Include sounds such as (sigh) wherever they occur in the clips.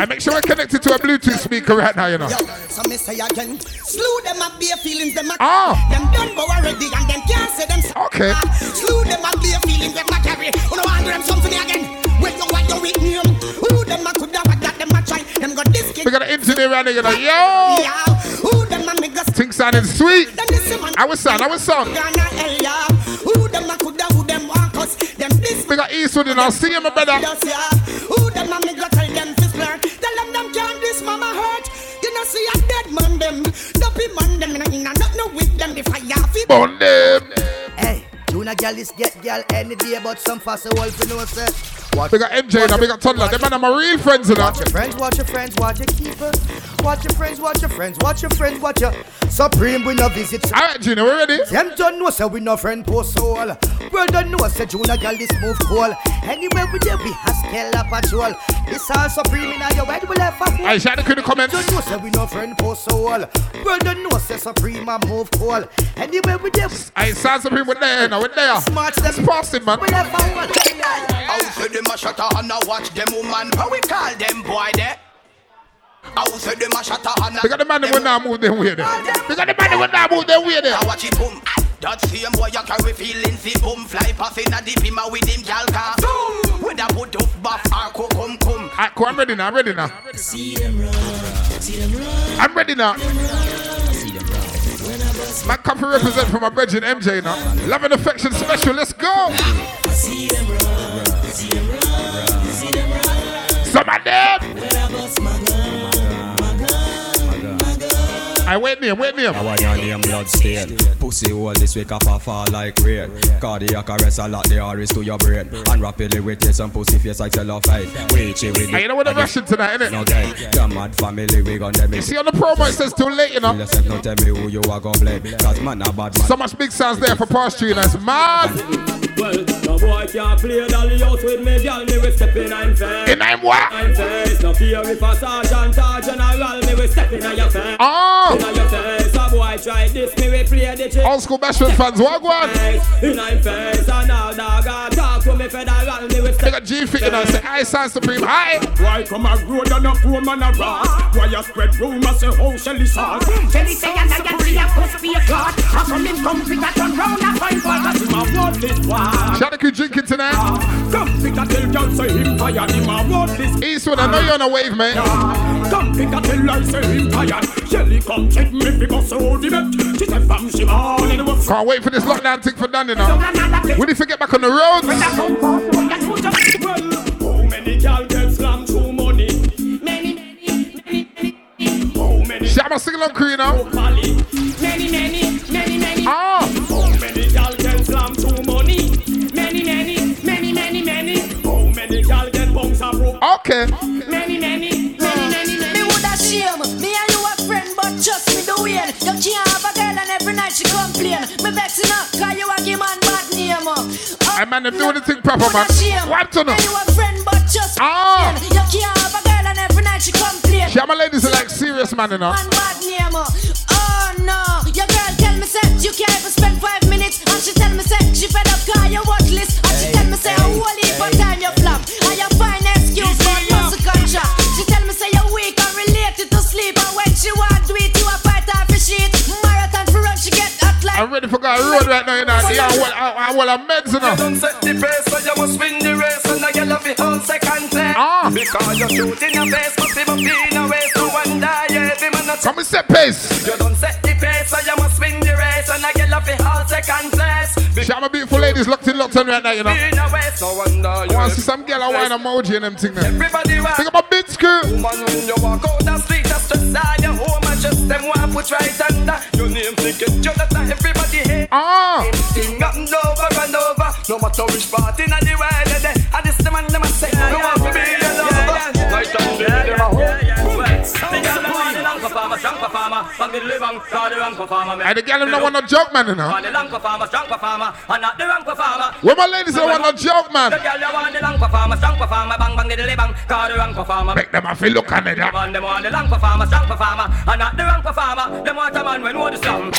I make sure we're connected to a Bluetooth speaker right now, you know. Yo, so me say again, slew them and bare feelings them a Ah. Them done go already and them can't say them Okay. Slew them and bare feelings them a carry. Who no want them something again? When you want your with name, who them a could have got them a try? Them got this kid. We got an engineer around here, you know. Yo! Yeah, who them a make us? Things sounding sweet. Then this man. Our son, our this We got Eastwood in our see you, my brother. Who them a me go tell them to flirt? Tell them them can't this mama hurt. You know see a dead man them, dopey man them inna inna not no with them the fire fi Burn them. Hey, Juna gal is get gal any day, but some fast wolf you know say. Watch We got MJ now, we got Toddler. Them man are my real friends, you know. Watch your friends, watch your friends, watch your keepers. Watch your friends, watch your friends, watch your friends, watch your Supreme we no visit. Alright, Gina, we ready? Them don't know say we no friend post soul. Bro don't know say Juna gal this move cool. Anywhere we there we has scale up patrol. This all Supreme in your head we left a fool. I shout the comments. Don't know say we no friend post soul. Bro don't know say Supreme a move cool. Anywhere we there I sound supreme with there now, with there. smart them. It's past man. We left a hole. How say them a shutter and a watch them woman? How we call them boy there? How say them a shutter and a We got the man that will not move them way there. We got the man that will not move them way there. I watch it boom. That same boy you carry feelings, he boom fly past in a deep him a with him gal car. Boom. With a put up buff or co cum cum. Alright, cool, I'm ready now, I'm ready now. I'm ready now. My company represent for my brethren MJ now. Love and affection special, let's go. Some of them. I wait name, wait name. I want your name blood stain. Pussy all this week up a fall like rain. Cardiac arrest a lot the iris to your brain. And rapidly with you some pussy face like cellophane. Wait you with Hey, you know what I'm rushing tonight, innit? No day. The mad family we gon' them You see on the promo it says too late, you know. Yourself no tell me who you are gon' blame. Cause man a bad man. So much big sounds there for past you, that's mad. Well, no boy can't play dolly house with me, girl. Me we step in I'm fair. In I'm what? I'm face. No fear if a sergeant or general. Me we step in your face. Oh! In your face. A boy try this. Me we play the trick. Old school Bashment fans, what one? In I'm face. And all dog a talk to me federal. Me we They step got G fit in us, say I sound supreme. Hi! Why come a road and a poor man a rat? Why you spread rumors say how Shelly sauce? Shelly say and I can see a pussy be a clot. How come him come fit a turn round a fine ball? Cause him a want this Shout out to drinking tonight. Come pick a tell girl say him tired. Him a want this Eastwood, I know you're on a wave, man. Come pick a tell I say him tired. Shelly come check me because so the bet. She said fam she all in the work. Can't wait for this lockdown thing for done, you know. We need to get back on the road. Well, how many girl get slammed through money? Many, many, many, many, How many Shout out sing along crew, you know. Many, many, many, many. Ah! Okay. Many, many, many, many, many. Me woulda shame. Me and you a friend, but just me the way. You can't have a girl and every night she complain. Me vexing up, cause you a give man bad name. Oh, I man, them doing the thing proper, man. woulda. What to know? You a friend, but just me Ah. You can't have a girl and every night she complain. Shout my ladies are like serious, man, you know. Man bad like. I'm ready for go road right now, you know. I, I, well, I'm meds, you know. Don't set the pace, so you must win the race, and I get off the whole second place. Ah. Because you're shooting your face, must be in a waste, no one die, every man not Come and set pace. You don't set the pace, so you must win the race, and I off the whole second place. Shout my beautiful ladies locked in, locked on right now, you know. In a no wonder I want to see some girl, I want emoji and them thing there. Everybody want Think about big school. woman when you walk out the street, just to side your home and just them want put right under your name, think it, you that everybody hate. Ah! Thing happened over and over, no matter which part in the world And the gal don't want no joke man, you know. Want the long performer, strong performer, and not the wrong performer. Where my ladies don't want no joke man. The girl you want the long performer, strong performer, bang bang diddly bang, call the wrong performer. Make them a feel look at it. Them want them want the long performer, strong performer, and not the wrong performer. Them want a man when know the song.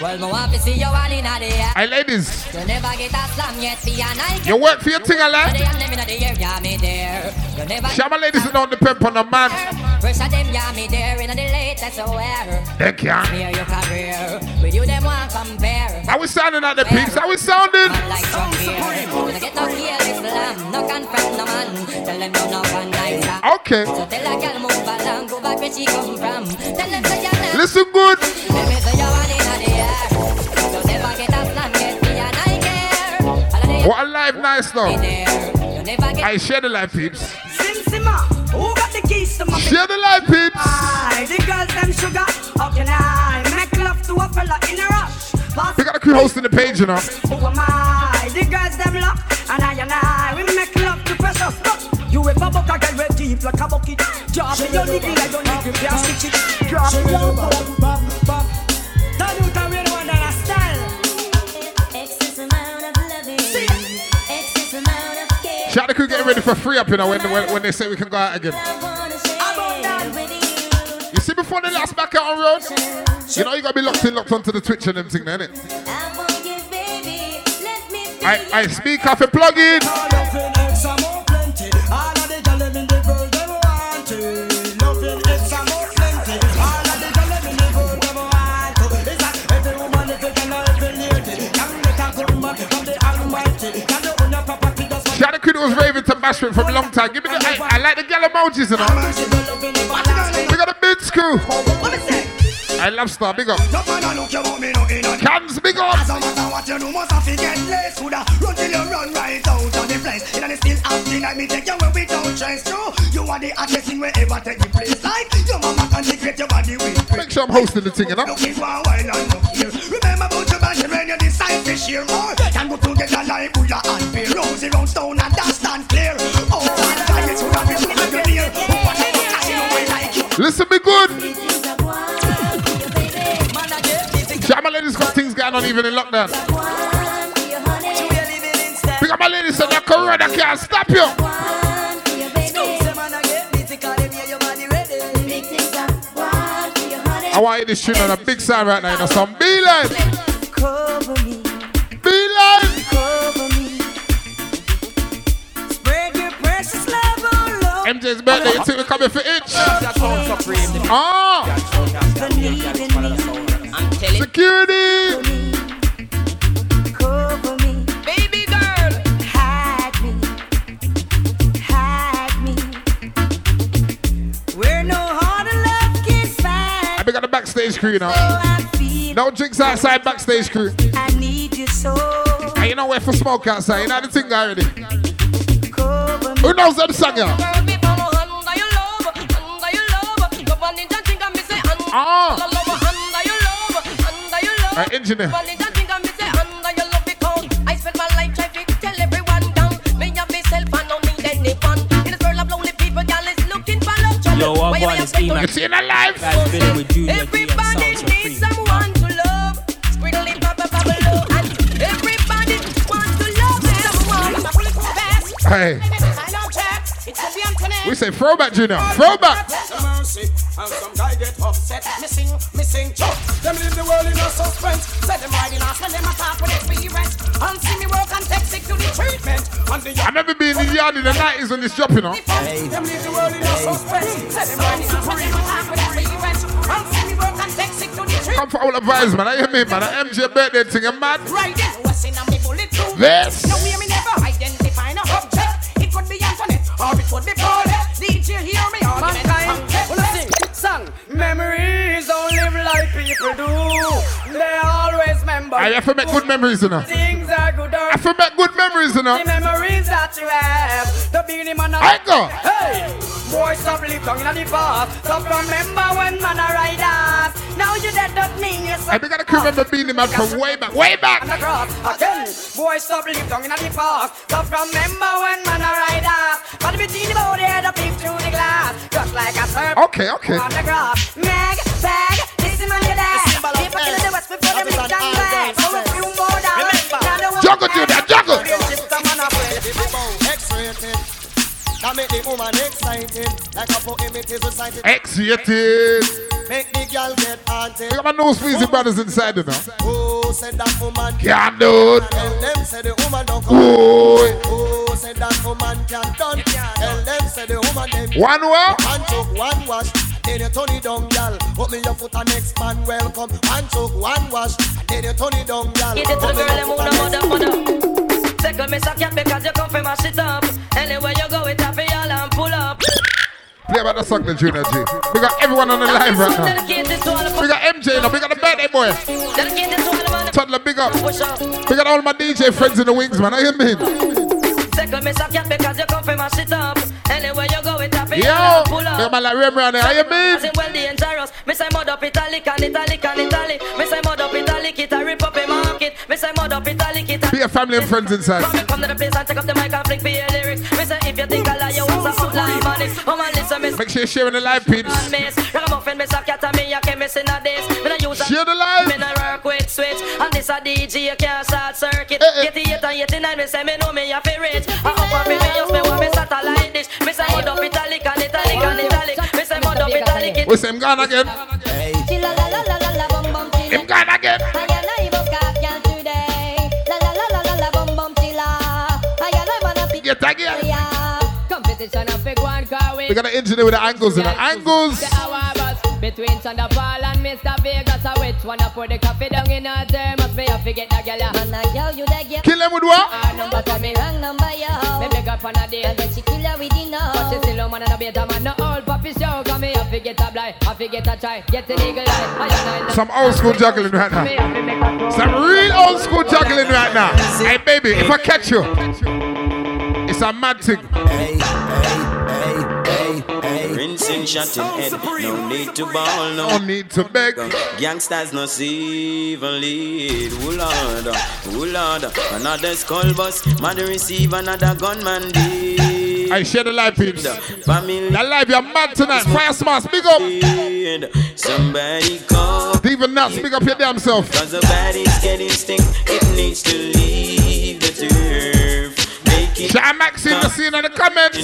Well, me want to see you one in the air. Hey ladies, You never get a slam yet, be a night. you work for your thing a lot. They and them in the air, yeah, me there. You never Show my ladies that don't depend on the man. Pressure them, yeah, me there in the latest wear. They can't. Smear your career. With you, them want compare. How we sounding at the peeps? How we sounding? Man like John Beer. You get no careless lamb, no confront no man. Tell them you're not one night. Okay. So tell a girl move along, go back where she come from. Tell them say you're not. Listen good. Let me say you want in the air. You never get a slam yet, me and I care. All of the What a live nice though. there. You never get I share the live peeps. Sim Simma, ah. Share the live peeps. Aye, the girls them sugar. How can I make love to a fella in a rush? Pass We got a crew hosting the page, you know. who am I? The girls them lock, and I and I we make love to precious stuff. You ever buck a girl with deep like a bucket? Drop in your nigga like your nigga, can't stitch it. Drop in your bum, bum, bum. Tell you can we know that style. excess amount of loving. Excess amount of care. Shout the crew getting ready for free up, you know, when, when, when they say we can go out again. Before the last back out on road, you know, you gotta be locked in, locked onto the Twitch and them thing, innit? I want you, baby. Let me feel I, I speak off and plug in. All it. All it. A a Shout crew that was raving to Bashment from a long time. Give me the, I, I like the gal emojis, you know. Crew. What me say? I love Star, big up. No man a look you want me no in a Cans, big up. As a matter what you know must have to get less Coulda run till you run right out of the place Inna the still acting like me take you away without choice True, you are the hottest thing wherever take the place Like your mama can secret your body with Make sure I'm hosting the thing, you know. Looking for a while and look here Remember about your body when you decide to share more Can go together like Bulla and Bear Rosy round stone are living in step. Big up my ladies said that corona can't stop you. One for you, baby. Say, man, I get busy. Call them here, your body ready. Big things I want you, honey. I want to hear this tune on a big sound right now. You know, some be live. Be live. cover me. Spread your precious love all over. MJ's birthday. You think we're coming for itch? Ah, crew, you know. No drinks outside backstage crew. I need you so. And you know where for smoke outside. You know the thing already. Cover. Who knows that song, yeah? Ah. Uh, engineer. Yo, what one is E-Man. You see in alive? Guys, been with Junior Hey, I don't check. It's a damn connect. we say throwback, Junior. Throwback. mercy, and some guy get upset. Missing, missing, chop. Them leave the world in a suspense. Set them riding off when them attack with experience. And see me work and take sick to the treatment. And I remember being in the yard in the 90s when this drop, you know. them leave the world in a suspense. Set them riding off them attack with experience. And see me work and take sick to the treatment. Come for all the vibes, man. I hear me, man. That MJ birthday thing, I'm mad. Right there, what's in a me bulletproof This. No or it could be Paulette. DJ hear me. Mankind, wanna sing song. Memories don't live like people do. They always remember I have to make good memories, you know. things are good. I have to make good memories, you know. The memories that you have. The beginning man. I go. Hey, boy, stop down in the past. Stop remember when man a ride us. Now you dead don't mean you I think I can remember being the man from way back, way back. the cross again. Boy, stop down in the past. Stop remember when man a ride us. But if you see the body head up peep through the glass, just like a serpent. Okay, okay. On the grass, Meg, bag, this is man you there. People kill rest before them mix and blend. So if you more Juggle, X-rated. That make the woman excited. Like a poem it is recited. Excited. Make the girl get haunted. Look at my nose squeezy oh. brothers inside you now. Who said that woman Can't do it. Tell them say the woman don't come. Boy. Who said that woman can't done? Tell them say the woman them. One what? One took one wash. Then you turn it down, girl. Put me your foot and next man welcome. One took one wash. Then you turn it down, girl. Get it to the Put girl your and move foot the and mother, next- mother. Second me suck it because you come from mash it up. Anywhere you go, it happy all and pull up. Play about the song, the Junior G. We got everyone on the line right now. Dedicate this to all of We got MJ now. We got the birthday boy. Dedicate this to all of. Toddler, big up. We got all my DJ friends in the wings, man. How you mean? Second me suck it because you come from mash it up. Anywhere you go, it happy Yo, all and pull up. big man like Rembrandt. How you mean? As in well dangerous. Me say mud up italic and italic and italic. Me say mud up italic, it a rip up a market. Me say mud up italic, it a Be a family and friends inside. Come, come to the place and take up the mic and flick for your lyrics. Me say if you think I lie, you want some outline money. Oh man, listen, me Make sure you're sharing the live peeps. on miss. Ragamuffin, me suck cat and me a chemist in a this. Me no use a Share the live. Me no work with switch. And this a DJ, you can't start circuit. Eh, eh. 88 and 89, me say me know me a fi rich. I up and mud up italic. it- We say him gone again. Him gone again. Get again. Competition of big one car We got an engineer with the angles in the angles. The hour bus between Thunderfall and Mr. Vegas. I which one I put the coffee down in her thermos. Me I forget the girl. Man, I girl you the girl. Kill him with what? Our number tell me wrong number yo. Me beg up on a day and then she kill her with enough. But she still a man and a better man. No old puppy show. Come me I forget a blind. I forget a try. Get the legal eye. I don't know. Some old school juggling right now. Some real old school juggling right now. Hey, baby, if I catch you, it's a mad thing. Rinsing, shutting head, no need to ball, no. No need to beg. Gangsters no see even lead. Oh Lord, oh Lord, another skull bus, man receive another gunman deed. I share the live peeps. Family That live, you're mad tonight. Fire smash, big up. deed. Somebody call. Even nuts, speak up your damn self. Cause the body's getting stink, it needs to leave the turf. Make it Shout Maxine, the scene in the comments.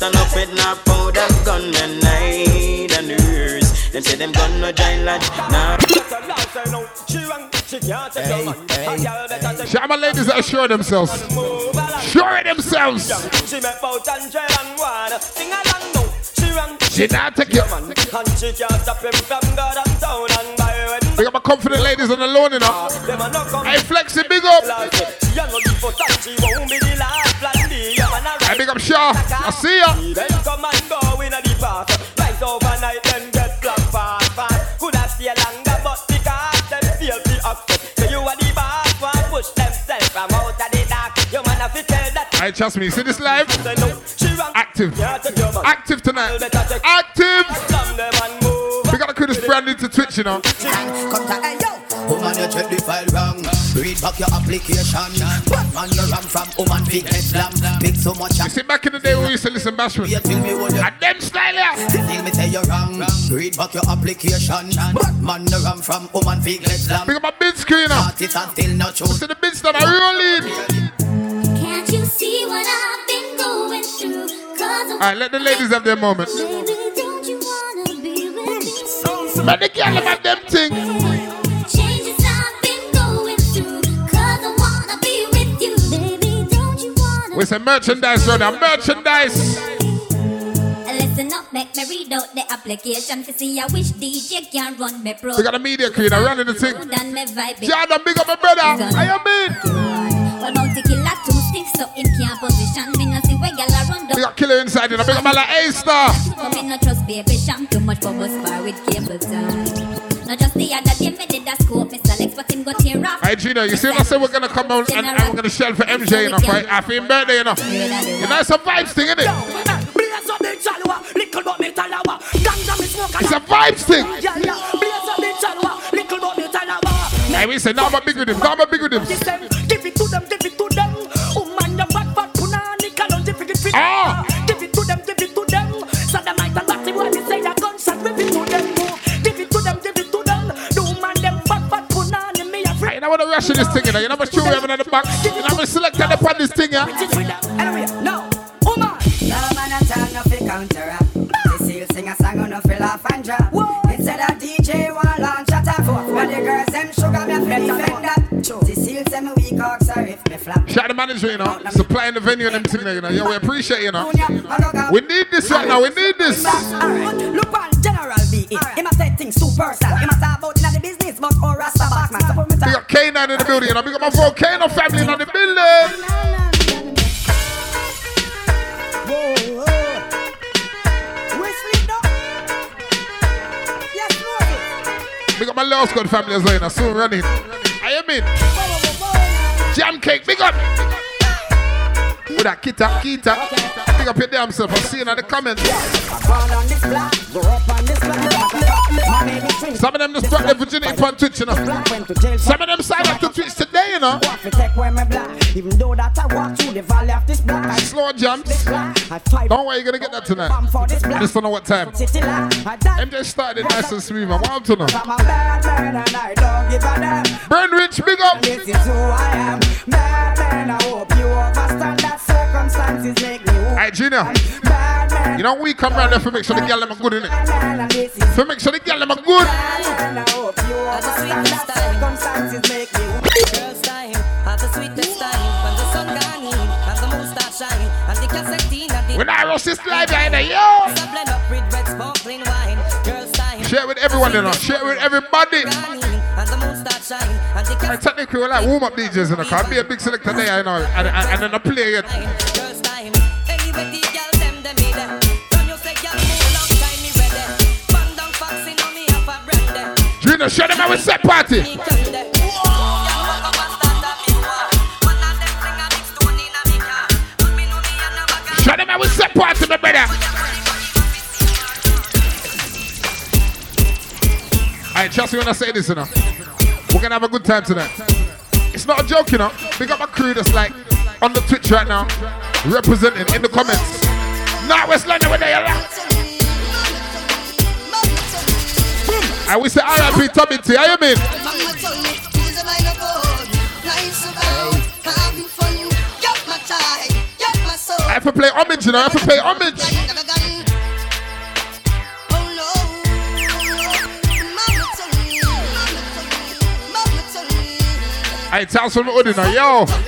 Run worse. Gangsta no powder, night and nurse. Them say them gun no giant lodge, my ladies that assure themselves. Sure themselves. She not take you. We got my confident ladies on the lawn, you know. Hey, Flexi, big up. Big up Shaw. I see ya. Then come and go in a the past. Rise overnight, then get fast, fast. Could have stay longer, but because them feel the upset. So you are the boss, one push themselves from out of the dark. You man have to tell that. Trust me. See this live? Say no, she run. Active. Yeah, take your man. Active tonight. Active. Slam them and move. We got to crew this brand new to Twitch, you know. Come to hey yo. Woman, you check the file wrong. Read back your application. Batman, you ram from woman big head slam. Big so much. You see, back in the day, we used to listen Bashment. You tell me what you And them style, yeah. Tell me say you wrong. Read back your application. Batman, you ram from woman big head slam. Big up my bid screen now. Artist and still not true. See the bids that are rolling. Can't you see what I've been going through? Cause I'm All right, let the ladies have their moment. baby, don't you wanna be with me? But the girl about them thing. We say merchandise now. Merchandise. Listen up, make me read out the application to see I wish DJ can run me pro. We got a media crew now running the thing. Me. Jordan, big up my brother. I am in. Well, bounty killer too stiff, so him can't position. Me no see where gyal a run We got killer inside, you know. Big up my like A-Star. Come in, no trust baby sham Too much with cable time Not just the other day me did a scope Mr. Lex but him got tear off Hey Gino, you see what I said we're gonna come out and, and we're gonna shell for MJ, you know, for happy birthday, you know. You know, it's a vibes thing, isn't it? Blaze up the chalwa, little but me talawa. Ganja me smoke and It's a vibes thing. Yeah, yeah. Blaze up the chalwa, little but me talawa. Hey, we say, now I'm big with him, now I'm big with him. Give it to them, give it to them. Woman, you fat, fat, punani, kalon, give it, give it. Ah. You know. You know how much true we having in the box? You know how much selected upon this thing, yeah? Anyway, no, woman. No man at all, no fi counteract. This he'll sing a song on no fill off and drop. Instead of DJ one launch at a four. When the girls them sugar me a fi defend that. This he'll me weak ox or if me flap. Shout out the manager, you know, supplying the venue and them thing you know. Yo, we appreciate you know. We need this right now, we need this. Look on General B. He must take things too personal. He must talk about inna the business, but or Rasta box man. Support me Big up K9 in the building, you know. Big up my volcano family in the building. Big up my Love Squad family as well, you know. Soon running. Jam cake, big up. With that kita, kita. Big up your damn self. I'm seeing in the comments. Some of them just brought their virginity on Twitch, you know. Some of them signed up to Twitch today, you know. Even though that I walk through the valley of this black. Slow jumps. Don't worry, you're gonna get that tonight. Just don't know what time. MJ started nice and smooth, man. What up to now? Burn Rich, big up. This is who I am. Bad man, I hope you understand that circumstances make me Alright, Junior. You know we come round there for make sure the girl them are good in it. and this is For make sure the girl them are good. I the when the in the the in the I rush this live right there, yo. Share with everyone, you know. Share with everybody. in and the the I technically we like warm up DJs, you know. Can't be a big selector there, you know. And, and, and then I play it. Girls time, anyway the girl them them me there. From you say girl move long time me ready. Bang down foxy now me have a brandy. Junior, show them how we set party. Me come there. Girl walk up and stand at me wall. One of them bring a big stone in a me car. But me know me and a bag of Show them how we set party, my brother. Alright, trust me when I say this, you know. We're gonna have a good time tonight. It's not a joke, you know. Big up my crew that's like on the Twitch right now, representing in the comments. Now West London where they are. Hmm, I will say RIP Tommy T. I am in. I have to play homage, you know. I have to play homage. I tell some hoodie now, yo.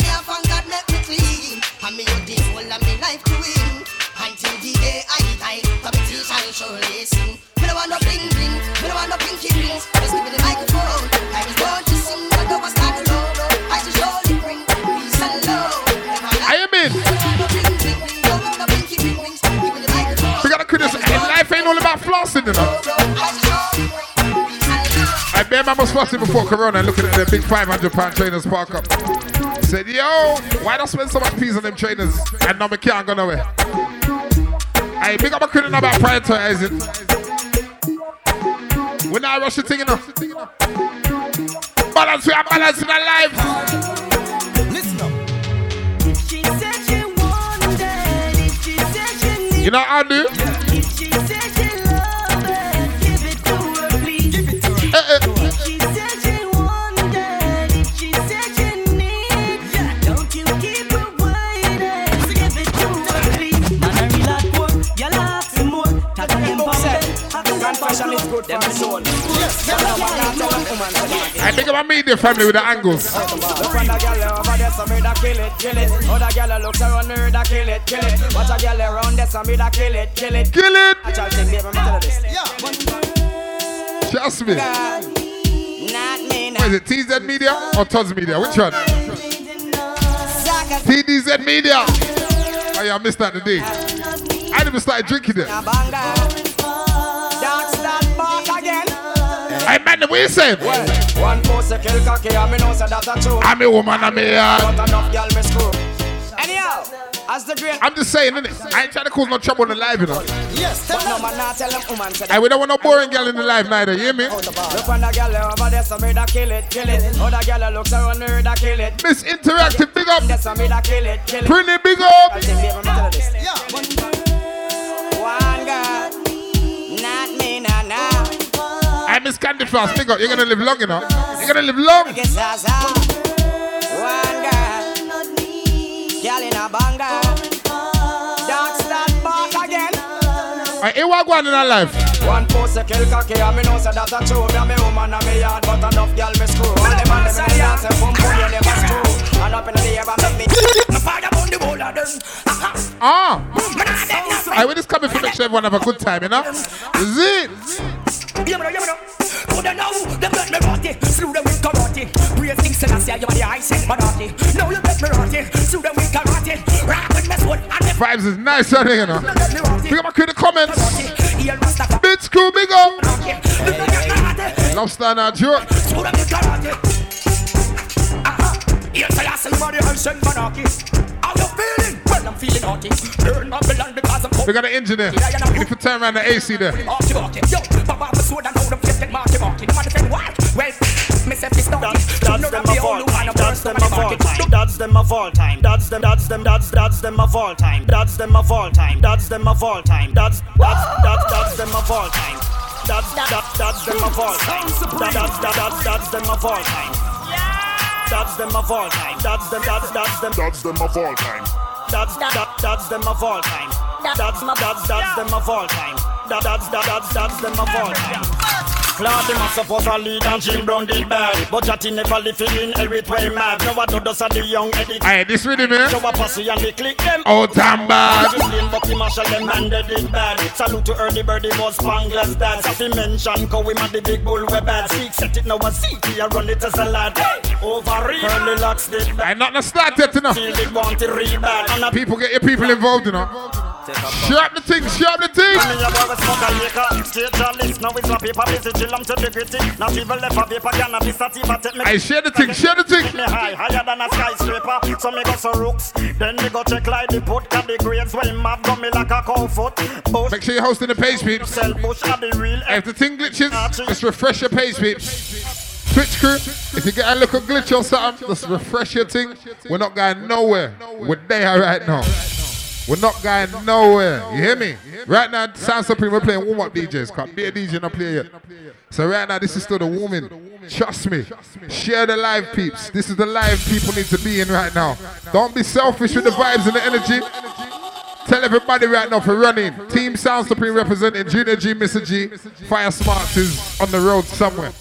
you know. I bet I was flossing before Corona and looking at the big 500 pound trainers park up. Said, yo, why not spend so much peas on them trainers? And now me can't go nowhere. I big up a critic about prioritizing. We're not rushing thing enough. Balance, we are balancing our life. She said she wanted it. She said she needed You know how I do? Good for the soul. Yes, I think about media family with the angles. The girl over there, so me da kill it, kill it. Other girl looks around me, da kill it, kill it. Watch a girl around there, so me da kill it, kill it. Kill it. I tell you, baby, me tell you this. Trust me. Not me, What is it, TZ Media or Toz Media? Which one? TDZ Media. Oh yeah, I missed that today. I never started drinking it. Hey man, what you saying? Well, one pussy kill cocky, and me know say that a true. I'm a woman, I'm a yard. Not enough girl me screw. Anyhow, as the great I'm just saying, innit? I ain't trying to cause no trouble in the live, you know. Yes, tell no man not tell them woman say Hey, we don't want no boring girl in the life neither, you hear me? Look on the girl over there, so me da kill it, kill it. Other girl looks around her, da kill it. Miss Interactive, big up. That's me da kill it, kill it. Pretty big up. I'll I Miss Candy Floss, big up. You're gonna live long, enough. You're gonna live long. One girl, girl in a banger. Dark start back again. Alright, here what going in our life. One post a kill cocky and me know say that a true Me a me woman and me yard but enough girl me screw All the man them in the dance and boom boom you never screw And up in the air and make me Me fire on the whole of them Ah. Alright, we just coming to make sure everyone have a good time, you know? Is it? You know, you know Could they know them let me rotty Slew them with karate. Praise King Selassie you are the ice in Manati. Now you let me rotty Slew them with karate. Rock with me sword and me Vibes is nice, here, you know. Big up my crew in the comments. Bitch crew, big up. Love star now, joke. Slew them with karate. Yes, I ask somebody else and monarchy. How you feeling? Well, I'm feeling haughty Burn up the land because I'm We got an engineer. You need to turn around the AC there. Archie Barty. Yo, pop off the sword and hold them fist and Marty Marty. No man defend why? Well, me say fist on. That's them a fall time. That's them a fall time. That's them a fall time. That's them. That's them. That's that's them a fall time. That's them a fall time. That's them a fall time. That's that's that's that's them a fall time. That's that's that's them a fall time. That that's that's that's them a fall time. That's them a fall time. That's them. That's that's them. That's them a fall time. That's that that's them a fall time. That's that's that's them a fall time. That that's that that's that's them a fall him a suppose a lead and Jim Brown did bad But never live in way mad Now what do does the young Eddie Aye, this rhythm, eh? Show a posse and they click them. Oh, damn bad. Julian Bucky Marshall them and they did bad. Salute to Early Birdie was Spangler's dad. Safi mention cause we the big bull we bad. Seek set it now a here run it as a lad. Over Early locks did bad. Not the start yet, you know. Feel it want it real And a People get your people involved, you know. Sharp the thing, sharp the thing. And me a boy we smoke a liquor Straight journalist Now it's my paper busy Chill am to the gritty Not even left a paper Cannabis sativa take me I share the thing, share the thing. me high, higher than a skyscraper. So me go so rooks, then me go check like the put, got the grades him have got me like a cow foot. Bush, Make sure you're hosting the page, peeps. sell bush the real. If the thing glitches, just refresh your page, peeps. Twitch crew, if you get a little glitch or something, just refresh your thing. We're not going nowhere. We're there right now. We're not going nowhere. You hear me? Right now, Sound Supreme, we're playing warm up DJs. Can't be a DJ not play yet. So right now, this is still the warming. Trust me. Share the live peeps. This is the live people need to be in right now. Don't be selfish with the vibes and the energy. Tell everybody right now for running. Team Sound Supreme representing Junior G, Mr. G. Fire Smarts is on the road somewhere.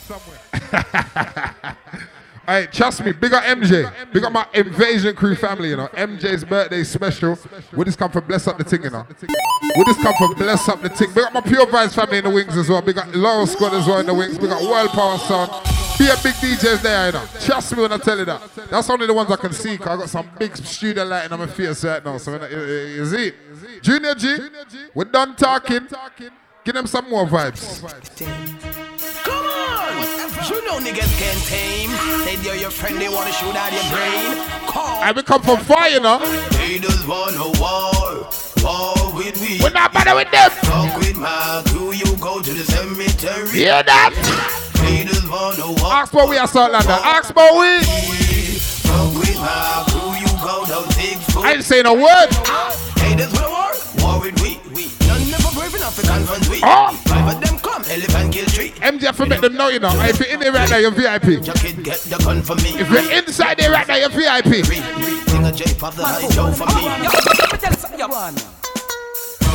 (laughs) Alright, trust me, big up MJ. Big up my invasion crew family, you know. MJ's birthday special. We just come for bless up the thing, you know. We just come for bless up the thing. Big up my Pure Vibes family in the wings as well. Big up Loyal Squad as well in the wings. Big up World Power Sound. Be a big DJs there, you know. Trust me when I tell you that. That's only the ones I can see, because I got some big studio lighting on my face right now. So, you see? Junior G, we're done talking. Give them some more vibes. Come! You know niggas can't tame. Said you're your friend, they wanna shoot out your brain. Call. I become from fire, you know. They just wanna war. War with me. We're not bother with them. Fuck with my crew, you go to the cemetery. Hear that? They just wanna war. Ask for we are South London. Ask for we. Fuck with my crew, you go down big foot. I ain't saying a word. Hey, this wanna war. War with we. We. None never brave enough to confront we. Oh. Five of them come, elephant kill tree. MJ for make them know, you know. If you're in there right now, you're VIP. Your get the gun for me. If you're inside there right now, you're VIP. Sing a J for the high Joe for me.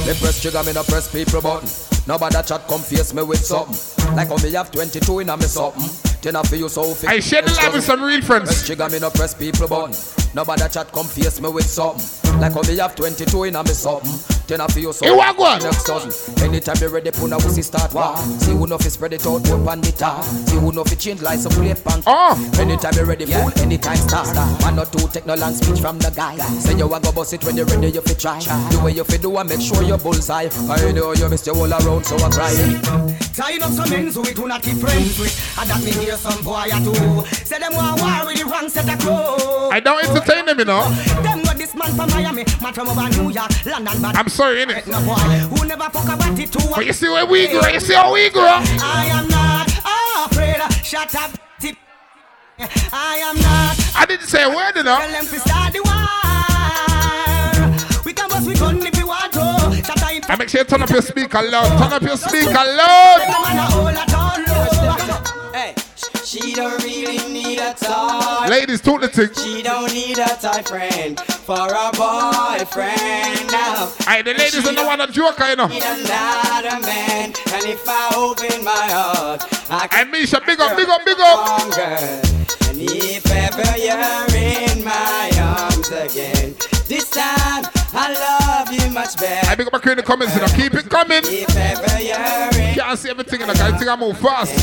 Me press trigger, me no press people button. Nobody chat come face me with something. Like how me have 22 in a me something. Ten for you so fit. I share the live with some real friends. Press trigger, me no press people button. Nobody chat come face me with something. Like how me have 22 in a me something. Ten for you so Hey, what go on? Next sudden. Anytime you ready, puna we see start war. See who know fi spread it out, put on the tar. See who know fi change like some plate pan. Oh. Anytime you ready, fool, anytime start. Man not two take no long speech from the guy. Say you a go bust it when you ready, you fi try. The way you fi do and make sure you bullseye. I know you miss your all around, so I cry. Tying up some ends with who not keep friends with. And that me hear some boy or two. Say them want war with the wrong set of clothes. I don't entertain them, you know. Them got the this man from Miami, man from over New York, London, but I'm sorry, innit? no boy who never fuck about it too. But you see where we grow, you see how we grow. I am not afraid. Shut up, tip. I am not. I didn't say a word, you know. Tell them to start the war. We can bust we gun if we want to. Shut up. And make sure you turn up your speaker loud. Turn up your speaker loud. Hey, she don't really need a toy. Ladies, talk the thing. She don't need a toy friend for a boyfriend now. Aye, the ladies don't know what a joker, you know. Need another man, and if I open my heart, I can Misha, big up, big up, big up. And if ever you're in my arms again, much better. I big up my crew in the comments, you know. Keep it coming. If ever you're in Can't see everything in the guy. I think I move fast.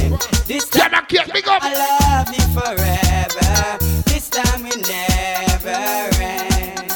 this Yeah, time man, keep big up. I love you forever. This time we never end,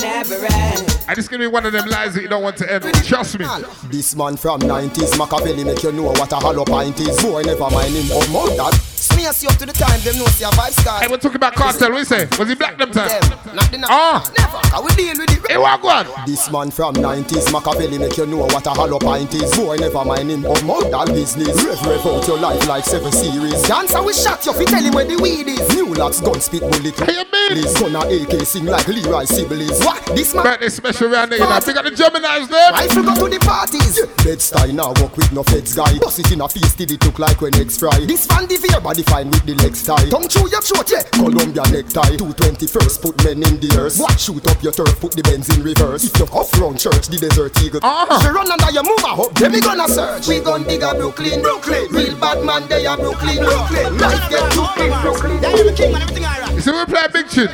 never end. I just give me one of them lies that you don't want to end. Trust me. This man from 90s, Machiavelli make you know what a hollow pint is. Boy, never mind him of more that. Smears you up to the time, them know see a vibe start. Hey, we're talking about cartel. You say? Was he black them time? Not the Ah. Never. I will deal with it. Hey, what one? This man from 90s, Machiavelli make you know what a hollow pint is. Boy, never mind him of more that business. Rev, rev out your life like seven series. Dancer we shot you, fi tell him where the weed is. New locks, gun spit bullet. Hey, you mean? Liz gonna AK sing like Leroy Sibbles. What? This man. Birthday special round there, you know. Big up the Gemini's them. Rifle go to the parties. Bed style now walk with no feds guy. Bust it in a face till it look like when eggs fry. This fan the fear body fine with the legs tie. Tongue chew your throat, yeah. Columbia necktie. 221st put men in the earth. What? Shoot up your turf, put the Benz in reverse. If you're off round church, the desert eagle. Uh-huh. She run under your move a hop. Then we gonna search. We gon' dig a Brooklyn. Brooklyn. Real bad man, they are Brooklyn. Brooklyn. Life get too big. Brooklyn. You see, we play a big tune.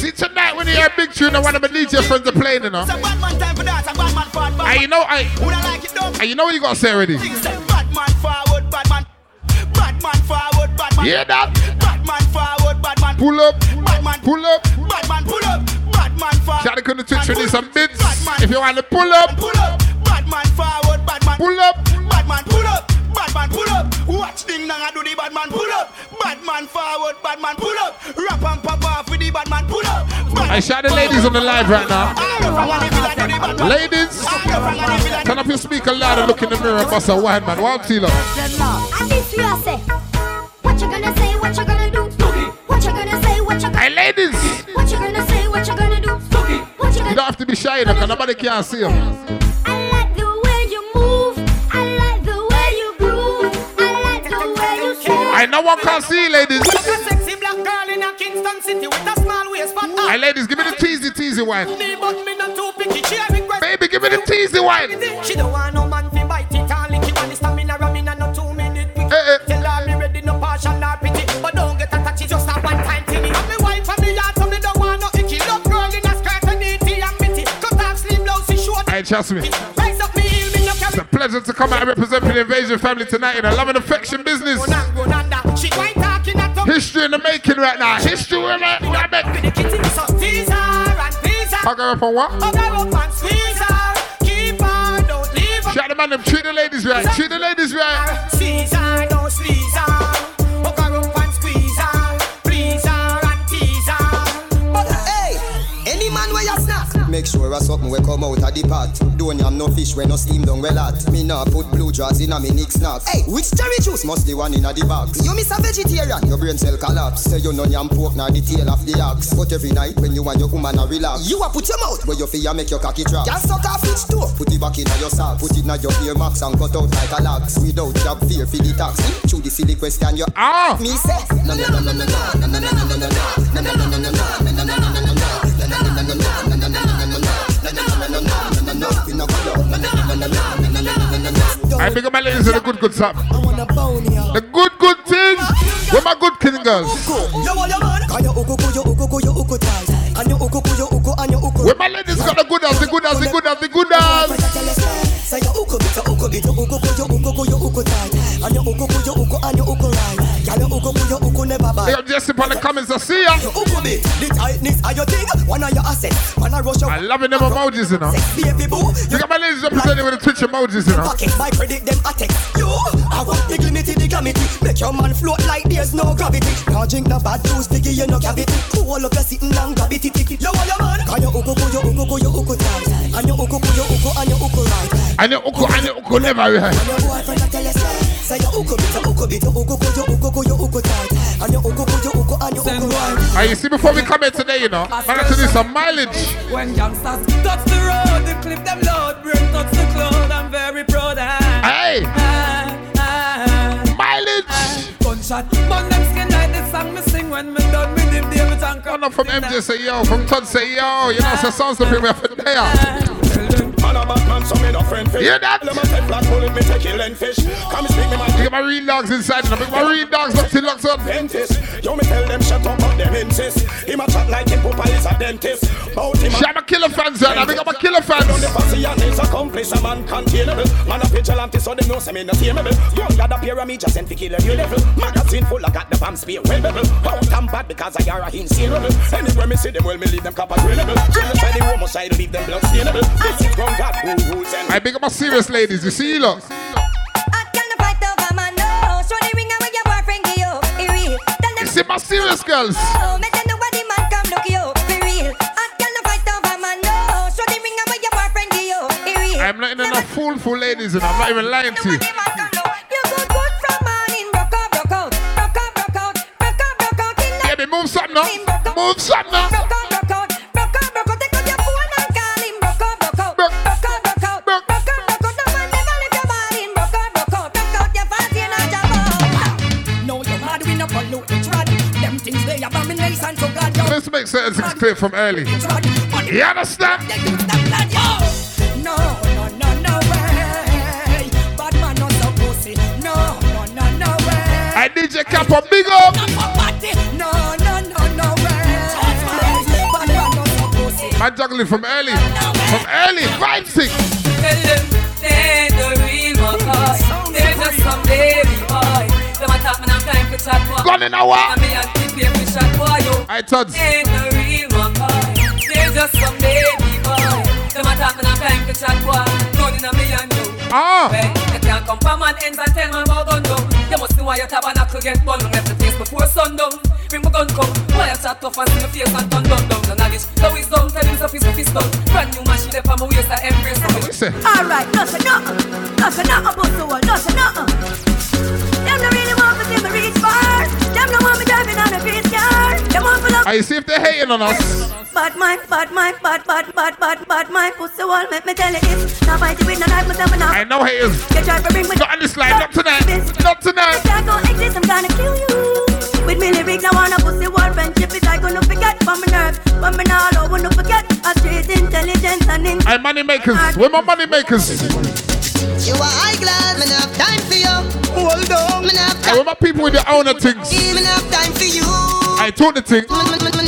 See, tonight when you hear a big tune, and one of my DJ friends are playing, you know. And you know, I. And you know what you gotta say already. Bad man forward, bad man. Batman forward, Batman. Yeah, that. Batman forward, Batman. Pull up, Batman. Pull up, Batman. Pull up, Batman forward. Shout out to the Twitch release some bits. If you want to pull up, pull up, Batman forward, Batman. Pull up, Batman. Pull up. Bad man pull up. Watch ding dong I do the bad man pull up. Bad man forward, bad man pull up. Rap and pop off with the bad man pull up. Bad I shout the ladies on the live right now. Ladies, turn up your speaker loud and look in the mirror and bust a wine, man. Wild Tila. And this we are say, what you gonna say, what you gonna do? What you gonna say, what you Hey, gonna ladies, What you gonna say, what you gonna do? What you you gonna don't have to be shy, because nobody can see you. One can see, you, ladies. Sexy black girl in a Kingston city with a small waist but Hey, ladies, give me the teasy, teasy wine. But me not too picky. She a request. Baby, give me the teasy wine. She don't want no man fi bite it and lick it the stamina and no two minute quick. Eh, eh. Tell her me ready, no partial nor pity, but don't get attached. Just a one time thing. Me wife and me yard, so me don't want no icky. Love girl in a skirt and neaty and. Cut off blouse, she short. Hey, trust me. Rise up me heel, me no carry. It's a pleasure to come out and represent the Invasion family tonight in a love and affection business. Ronanda, she History in the making right now. History in the making. kitty. So tease her and please her. Hug her up on what? Hug her up and squeeze her. Keep her, don't leave her. Shout the man them, treat the ladies right. Treat the ladies right. Make sure a something will come out of the pot. Don't yam no fish when no steam down well hot. Me nah put blue jaws in a me nick snacks. Hey, which cherry juice must the one in a the box? You miss a vegetarian, your brain cell collapse. Say you no yam pork nor the tail of the ox. But every night when you and your woman a relax, you a put your mouth where you feel make your cocky drop. Can suck off each toe. Put it back in your sock. Put it in your ear max and cut out like a lax. Without job fear for the tax. Through the silly question you Ah. me say. No no no no no no no no no no no no no no no no no no no no I up my ladies and the good, good stuff. The good, good things. Where my good king girls? Where my ladies got the good as the good as the good as the good as. yes on the comments. I see ya. I love them emojis, you know. Baby boo. My ladies representing with the Twitch emojis, you know. My credit them attack. You, I want the the glamity. Make your man float like there's no gravity. Can't drink no bad juice, diggy, you no cavity. Cool up your sitting and grab it, it, it. Your man. And your uku, your uku, your uku tight. And your uku, your uku, and your uku right. And your uku, and your uku never right. And your boyfriend, I tell you, say your uku bit, your uku bit, your uku, your uku, your uku tight. And your uku and you. And you see, before we come in today, you know, man, I have to do some mileage. When youngsters touch the road, the clip them load, bring touch the cloud, I'm very proud. Hey, ah, ah, mileage. Gunshot, burn them skin like the song me sing when me done with him, David and One up from MJ say yo, from Todd say yo, you know, so sounds the people for there. Man a man, so me no friend fish. Hear that? Let me take black bullet, me take kill and fish. Come speak me my get my real dogs inside, and I make my real dogs look till locks up. dentist. Yo, me tell them shut up, but them insist. Him a chat like him papa is a dentist. Bout him a my killer fans, son. I make up my killer Done the pussy and his accomplice, a man containable. Man a vigilante, so them know say me no tameable. Young got a pyramid, just sent to kill a new level. Magazine full, I got the bomb spear well bevel. Out and bad because I are a insane rebel. Anywhere me see them, well me leave them copper available. Genocide, the homicide, leave them blood stainable. This is from God who and I make up my serious ladies. You see, look. You see my serious girls. I'm not in enough foolful ladies, and I'm not even lying to you. Baby, move something now. Move something now. Things clear from early. You understand? I Capo, big up. No, no, no, no way. Man. Man juggling from early. From early. Five, six. I'm. Gone in a what? I thought. They ain't the real McCoy. They're just some baby boy. Them a talk, man, time for chat boy. Gun in a me and you. Ah. Well, you can't come from man ends and tell man about gun down. You must know why your tabernacle get bun. Left the place before sundown. Bring my gun come. Why you chat tough and see your face and turn down down. None of this. Now it's done. Tell him so fist fist done. Brand new machine up on my waist. I embrace them. Alright, nothing, nothing. Nothing, nothing about the world, nothing, nothing. I see if they're hating on us. Bad mind, bad mind, bad, bad, bad, bad, bad mind. Pussy wall, make me tell you this. Now fight you with no knife, but I'm not. I know haters. You try to bring me Not on this line, not tonight. Not tonight. If I go exist, I'm gonna kill you. With me lyrics, I wanna pussy wall friendship is I gonna forget from my nerves. But me now, I wanna forget. I straight intelligence and in. I money makers. Where my money makers? You are high glass, man, have time for you. Hold on, man, have Hey, where my people with the owner things? Man, have time for you. I told the thing.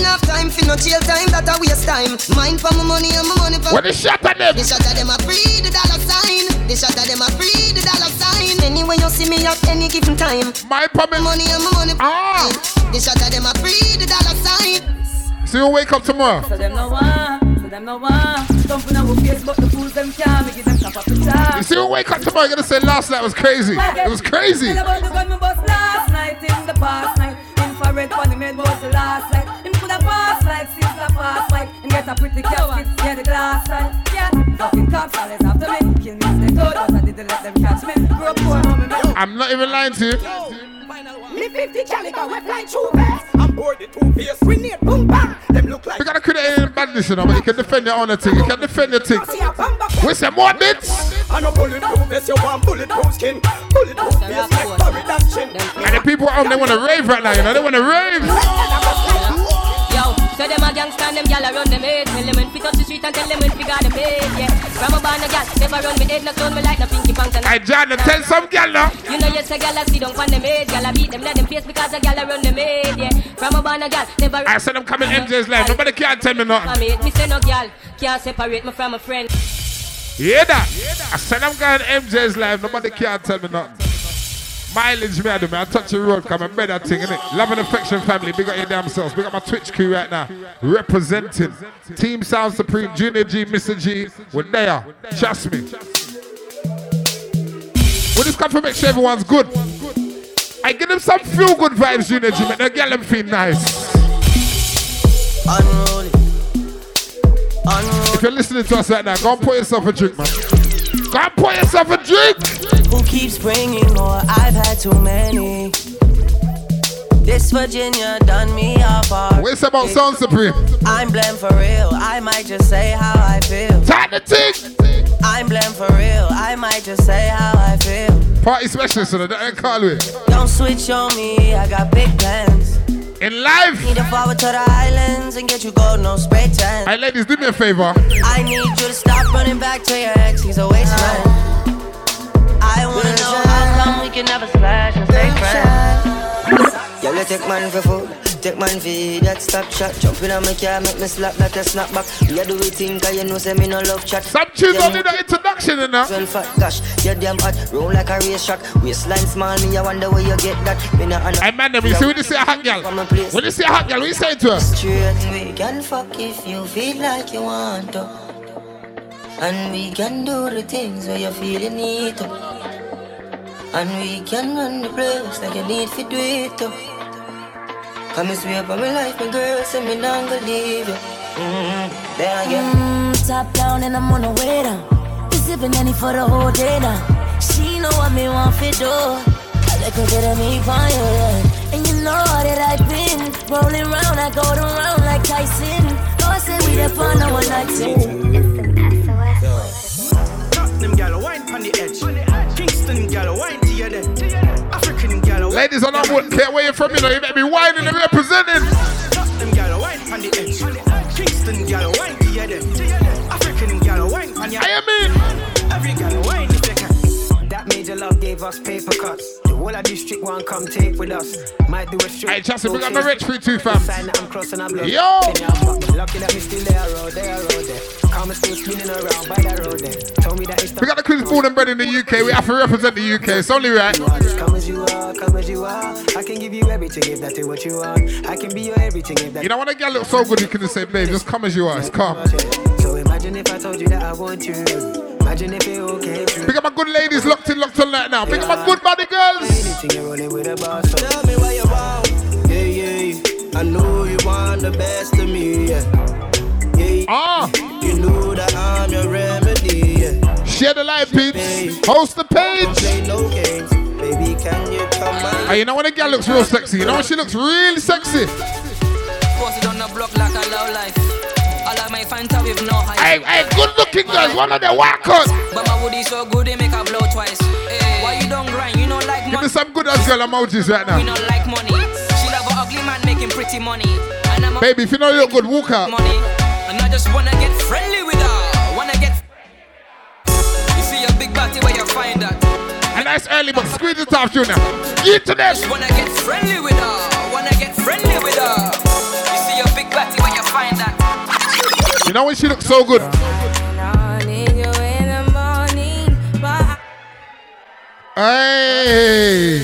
Have time for no jail time, that a waste time. Mine for my money and my money for. When they shot at them. They shot at them a free the dollar sign. They shot at them a free the dollar sign. Anyway, you see me at any given time. My promise. Money and my money. Ah. They shot at them a free the dollar sign. So you wake up tomorrow. So them no want, so them no want. Thumping our face, but the fools them can't. Me give them top of the top. You see you wake up tomorrow, you're gonna say last night was crazy. It was crazy. Tell about the gun me bust last night in the past night. Infrared one he made was the last night. Him coulda passed like since the past fight. And get a pretty casket, yeah the glass side. Yeah, fucking cops always after me. Kill me if they could, but I didn't let them catch me. Grew up poor, mommy. I'm not even lying to you. Me 50 caliber, we fly through vest. I'm bored the two face. We need boom bang. Them look like. We gotta create a badness, you know, but you can defend your own thing. You can defend your thing. We say more bits. I know bulletproof vest, you want bulletproof skin. Bulletproof face, like Tory that chin. And the people at home, they wanna rave right now, you know, they wanna rave. So them a gangsta and them gyal a run them head. Tell them when fi touch the street and tell them when fi got them paid. Yeah, from a born a gyal, never run me head, knock down me like no pinky pants. I John, tell some gyal now. You know yes a gyal a sit down pon them head, gyal a beat them, let them face because a gyal a run them head. Yeah, from a born a gyal, never. I said I'm coming MJ's live. Nobody can't tell me nothing. Me say no gyal can't separate me from a friend. Yeah, that. I said I'm going MJ's live. Nobody can't tell me nothing. Mileage me, I do me. I touch the road, come and better thing, innit? Love and affection family. Big up your damn selves. Big up my Twitch crew right now. Representing Team Sound Supreme, Junior G, Mr. G. We're there. Trust me. We just come to make sure everyone's good. I give them some feel good vibes, you know, Jimmy. They get them feel nice. Unruly. If you're listening to us right now, go and pour yourself a drink, man. Go and pour yourself a drink. Who keeps bringing more? I've had too many. This Virginia done me hard. What's about Sound Supreme? I'm blamed for real. I might just say how I feel. Time to tick. I'm blamed for real. I might just say how I feel. Party specialist, so that call it. Don't switch on me. I got big plans. In life. Need to forward to the islands and get you gold, no spray tan. Hey, ladies, do me a favor. I need you to stop running back to your ex. He's a waste man. I wanna know how come we can never splash and stay friends. Girl, you take man for food, take man for that stop shot. Jump in on my car, make me slap like a snapback. We a do it thing, cause you know say me no love chat. Some tunes don't need an introduction in that. Well fat, gosh, you damn hot, roll like a race track. Waistline small, me I wonder where you get that. Me no Hey man, them, you see when you see a hot girl, when you see a hot girl, what you say to her? Straight, we can fuck if you feel like you want to. And we can do the things where you feel you need to. And we can run the place like you need to do it too. Come and swear by my life, my girl, say me not gonna leave you. Mm-hmm. There you Mm, top down and I'm on the way down. Be sipping any for the whole day now. She know what me want to do. I like a bit of me fire, yeah. And you know that I've been rolling round, I go around like Tyson. No, I say we the fun, no one like Them gal wine on the edge. Gal wine to your dead. African gal Ladies, I don't want- care where you're from, you know, you better be whining and representing. Them gal wine on the edge. Kingston gal wine to your dead. African gal wine on your I mean. Love gave us paper cuts. The whole of district one come take with us. Might do a straight. Hey, Chelsea, bring up my rich 3-2 fam. Sign that I'm crossing a block. Yo! Lucky that me still there, road there, road there. Come and still spinning around by that road there. Told me that it's We got the Chris born and bred in the UK. We have to represent the UK. It's only right. Come as you are, come as you are. I can give you everything if that is what you want. I can be your everything if that. You know when a girl looks so good, you can just say, babe, just come as you are. It's calm. So imagine if I told you that I want you. Imagine if it all came true. Pick up my good ladies locked in, locked on right now. Pick up my good body girls. Anything you're rolling with a boss. So tell me what you want. Yeah, yeah. I know you want the best of me. Yeah. yeah. Ah. You know that I'm your remedy. Yeah. Share the live, peeps. Host the page. Play. Baby, can you come on? Hey, you know when a girl looks real sexy? You know when she looks really sexy? Posted on the block like a low life. I like my with no hype. Hey, hey, good looking girls, one of the workers. But my woody so good, they make her blow twice. Hey, why you don't grind? You don't like Give me money. some good ass girl emojis right We now. don't like money. She love an ugly man making pretty money. And I'm Baby, if you know you look good, walk out. money. And I just wanna get friendly with her. Wanna get. You see a big body where you find that. A nice early, but squeeze it off, Junior. Get to this. Just wanna get friendly with her. Wanna get friendly with her. Know when she looks so good? Hey.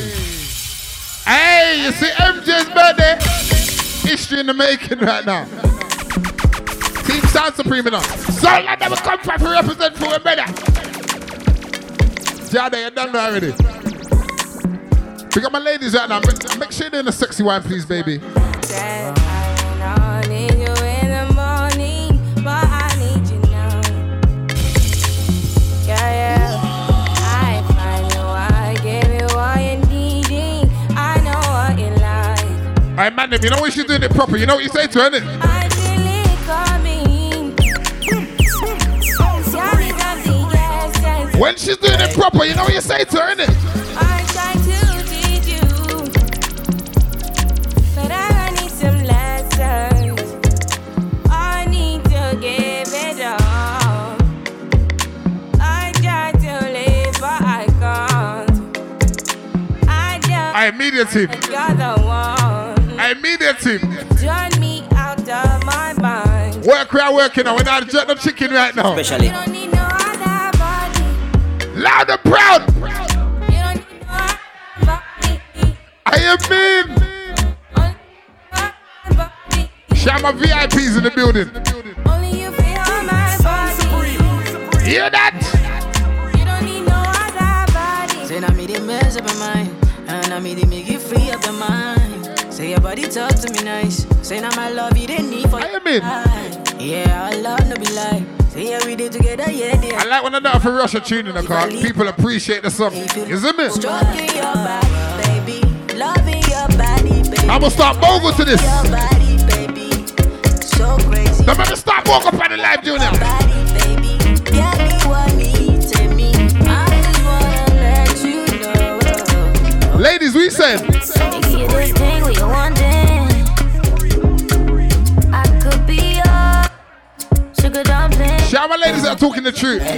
Hey, you see MJ's birthday? History in the making right now. Team Sound Supreme enough. So that we come from to represent for a better. Jada, you done that already. Pick up my ladies right now. Make, sure you're in a sexy wine, please, baby. Hey, man, them, you know when she's doing it proper, you know what you say to her, innit? When she's doing it proper, you know what you say turn it. Up. I tried to her, innit? I immediate him. I immediate him. Join me out of my mind. Work, we are working now. We're not jet the chicken right now. Especially. You don't need no other body. Loud and proud. You don't need no other body. I am mean. Shama VIPs in the building. Only you feel my body. Hear that? You don't need no other body. Say now me the mess up in mind. And I made it make you free up your mind. Say your body talk to me nice. Say now my love you didn't need for I mean. Ah, yeah, I love no be like. Say yeah, we did together, yeah, dear. I like when I do for Russia tune in the car. People appreciate the song. See me? Stroking your body, baby. Loving your body, baby. I'm gonna start mobile to this. Your body, baby. So crazy. Don't make me start walk up on the live, Junior. Get me what needs in me. I just wanna let. Ladies, we said. You this thing we wanting. I could be your sugar dumpling. Shout out my ladies that are talking the truth. Hey,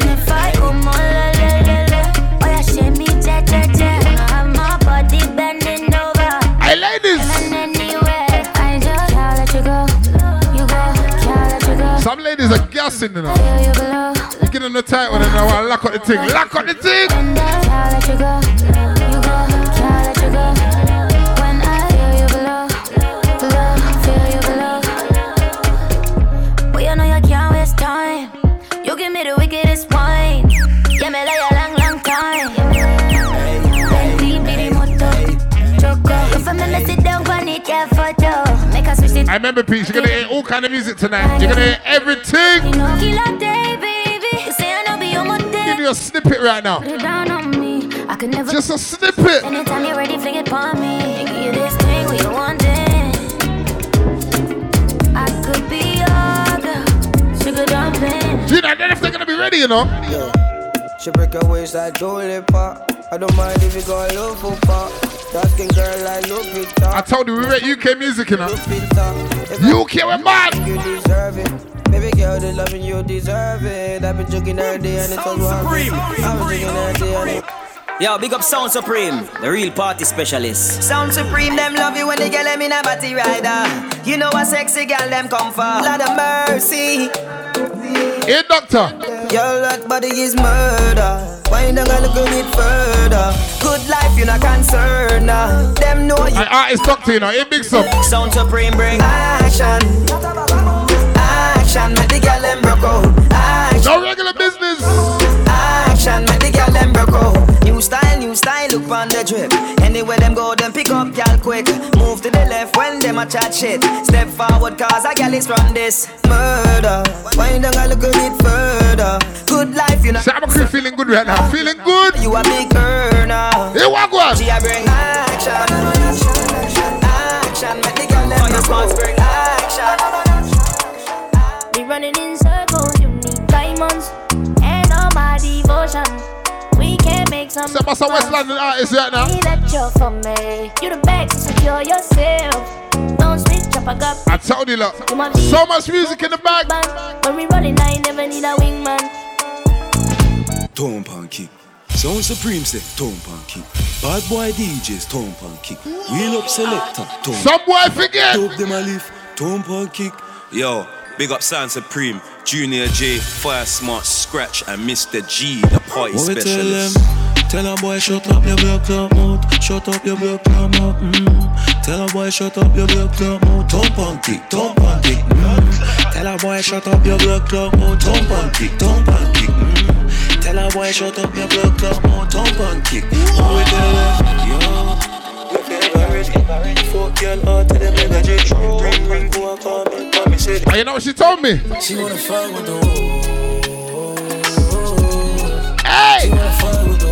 ladies. And anywhere, I just can't let you go. You go, can't let you go. Some ladies are gassing, you know. You get on the tight one and I want to lock up the thing. Lock up the thing. I remember, Pete, you're going to hear all kind of music tonight. You're going to hear everything. You know, killer day, baby. You say I know be your motive. Give you a snippet right now. Put it down on me. I could never. Just a snippet. Anytime you're ready, fling it upon me. Give you this thing we wanting. I could be your girl, sugar dumpling. Gina, I don't know if they're going to be ready, you know. She break her waist like Jolie Pop. I don't mind if you go a little for pop. Dark skin girl like Lupita. Uh. I told you, we rate UK music, you know. UK, uh. we're mad. You deserve it. Baby girl, the loving you deserve it. I've been joking every day and it's all Supreme. I've been joking every day and it. Yo, big up Sound Supreme, the real party specialist. Sound supreme, them love you when they get them in a body rider. You know a sexy girl them come for. Lord of mercy. Hey, doctor. Your that body is murder. Why don't I look a bit further? Good life, you're not concerned. Nah. Them know you. I artist doctor, you know. Hey, big sub. Sound supreme, bring action. Action, make the girl them broke out. Action. No regular business. Action, make the girl them broke out. New style, new style, look on the drip. Anywhere them go, them pick up gal quick. Move to the left when them a chat shit. Step forward, cause a gal is from this murder. Why don't I look a bit further? Good life, you know. Sound Supreme feeling good right now. Feeling good. You a big earner. Hey, what one? She a bring action. Action, make the girl them response bring action. We running in circles, you need diamonds and all my devotion. We can make some. Step us West London artist right now. Need that you for me. You the best, so secure yourself. Don't switch up, I got. I told you, look. So much music in the bag. When we rolling, I never need a wingman. Tone pan kick. Sound Supreme say tone pan kick. Bad boy DJs tone pan kick. Wheel up selector tone. Some boy forget. Dope them a lift. Tone pan kick. Yo, big up Sound Supreme, Junior J, Fire Smart, Scratch, and Mr. G, the party What we tell them? Tell a boy shut up your blood clot mouth. Shut up your blood clot mouth. Mm. Tell a boy shut up your blood clot mouth. Thump on kick, thump on. Mm. Tell a boy shut up your blood clot mouth. Thump on kick, thump on. Mm. Tell a boy shut up your blood clot mouth. Thump on. What we tell them? Yo. You ever ready, fuck girl out to the mega J. Ring ring go and call me, call me say. Oh, you know what she told me? She wanna fuck with the Hey! She wanna fuck with the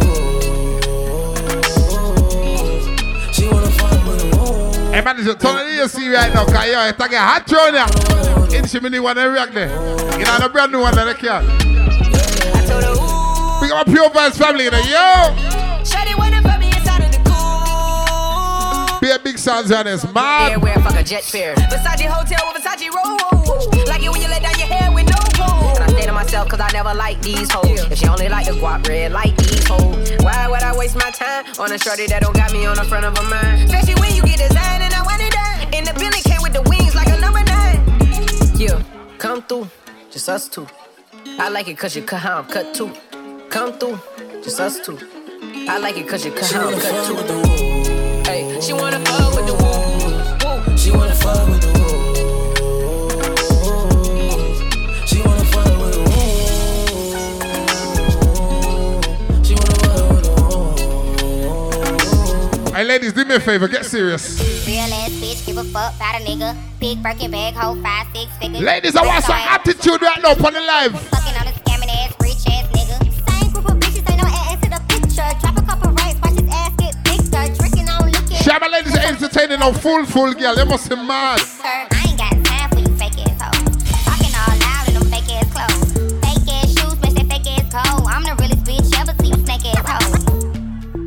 She wanna fuck with the Hey, manager, turn on the AC right now, because yo, it's like a hot drone here. In Shimini one and react there. You know, the brand new one that I can. Big up my Pure Vibes family, you know, yo! Be a big sounds on this, man. Where fuck a jet fare. Versace hotel with Versace roll. Like it when you let down your hair with no clothes. And I say to myself, cause I never like these hoes. If she only like the guap red, like these hoes. Why would I waste my time on a shorty that don't got me on the front of a mind? Especially when you get designed and I want it done. And the Billy came with the wings like a number nine. Yeah, come through, just us two. I like it cause you cut how I'm cut too. Come through, just us two. I like it cause you cut how I'm cut too. Hey, she wanna fuck with the woo. woo. She wanna fuck with the She wanna fuck with the She wanna fuck with the I Hey, ladies, do me a favor. Get serious. Real ass bitch, give a fuck about a nigga. Big Birkin bag, hold five, six figures. Ladies, I want some attitude right now on the live. Are entertaining on full, full girl. They must be mad. I ain't got time for you fake ass hoes. Talking all loud in them fake ass clothes. Fake ass shoes, match that fake ass coat. I'm the realest bitch ever see you snake ass hoe.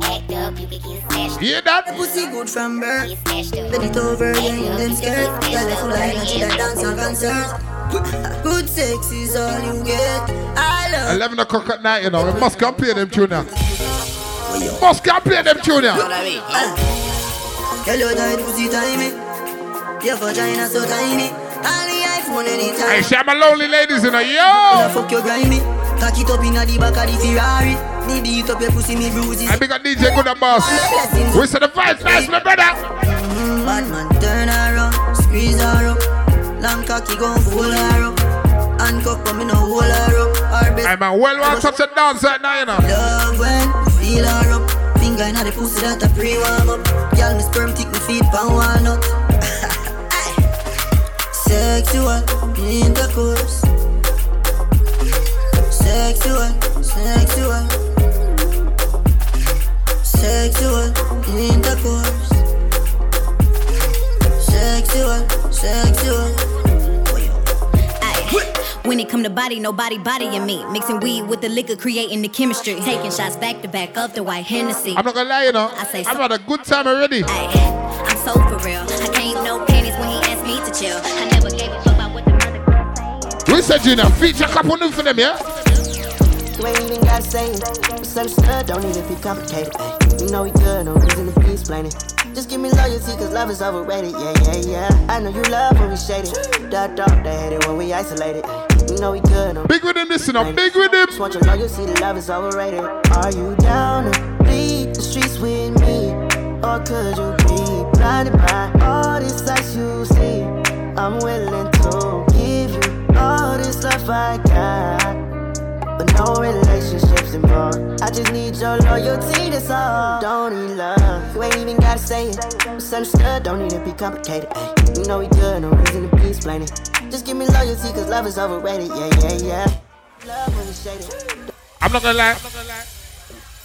Act up, you can get snatched. Hear that? Pussy good from birth. Bend it over, yeah, in them skirt. Girl, full of energy that dance on concert. Good sex is all you get. I love 11 o'clock at night, you know. We must come play them tune now. Must come play them tune now. Girl, your tight pussy tiny. Your vagina so tiny. On the iPhone anytime. Hey, Shabba lonely ladies, you know. Yo! Fuck your grimy. Cock it up inna the back of the Ferrari. Me beat up your pussy, me bruises. I big up DJ Good and Boss. We said the vibes nice, my brother. Bad man, turn her around, squeeze her up. Long cocky gon' her up. Handcuff, but me no hold her up. Her best. Hey, man, well, well, touch a dance right now, you know. Love when you feel her up. Finger inna the pussy that a pre-warm up. Girl, me sperm tick me feet pan walnut. Sexual intercourse. Sexual, in the sexual. In the course. Sexual intercourse. Sexual, sexual. When it come to body, nobody bodying me. Mixing weed with the liquor, creating the chemistry. Taking shots back to back of the white Hennessy. I'm not gonna lie, you know. I say I've had a good time already. I'm so for real. I can't no panties when he asked me to chill. I never gave a fuck about what the mother We said, you know, feature a couple new for them, yeah? You ain't even gotta say it. Misunderstood, don't need to be complicated. Ay. You know we good, no reason to be explaining. Just give me loyalty, cause love is overrated. Yeah, yeah, yeah. I know you love when we shaded. That dog, they hate it when we isolated. You know we good, no Big with him, listen, I'm big with him. Just want your loyalty, the love is overrated. Are you down to bleed the streets with me? Or could you be blinded by all this lights you see? I'm willing to give you all this love I got. But no relationships involved. I just need your loyalty, that's all. Don't need love. You ain't even gotta say it. Misunderstood, don't need to be complicated. Ay. You know we good, no reason to be explaining. Just give me loyalty, cause love is overrated. Yeah, yeah, yeah. Love when it's shaded. I'm not gonna lie.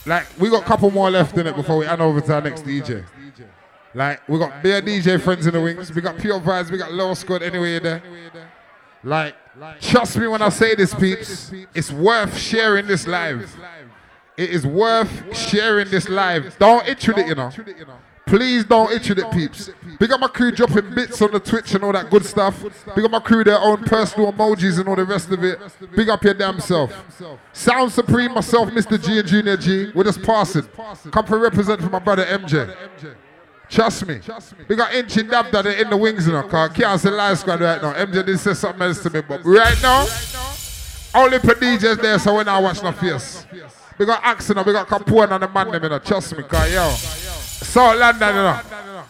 Like, we got a couple more left in it before we hand over to our next DJ. Like, we got beer DJ friends in the wings. We got Pure Vibes, we got Loyal Squad anyway there. Like, trust me when I say this, peeps. It's worth sharing this live. It is worth sharing this live. Don't itch with it, you know. Please don't itch with it, peeps. Big up my crew dropping bits on the Twitch and all that good stuff. Big up my crew, their own personal emojis and all the rest of it. Big up your damn self. Sound Supreme, myself, Mr. G and Junior G. We're just passing. Come for represent for my brother MJ. Trust me. We got Inchy Dab Daddy in the wings, you know, cause can't say live squad right now. MJ did say something else to me, but right now, only for DJs there, so when I watch no face. We got Axon, we got Capone and the man, them, you know, trust me, cause yo, South London, you know,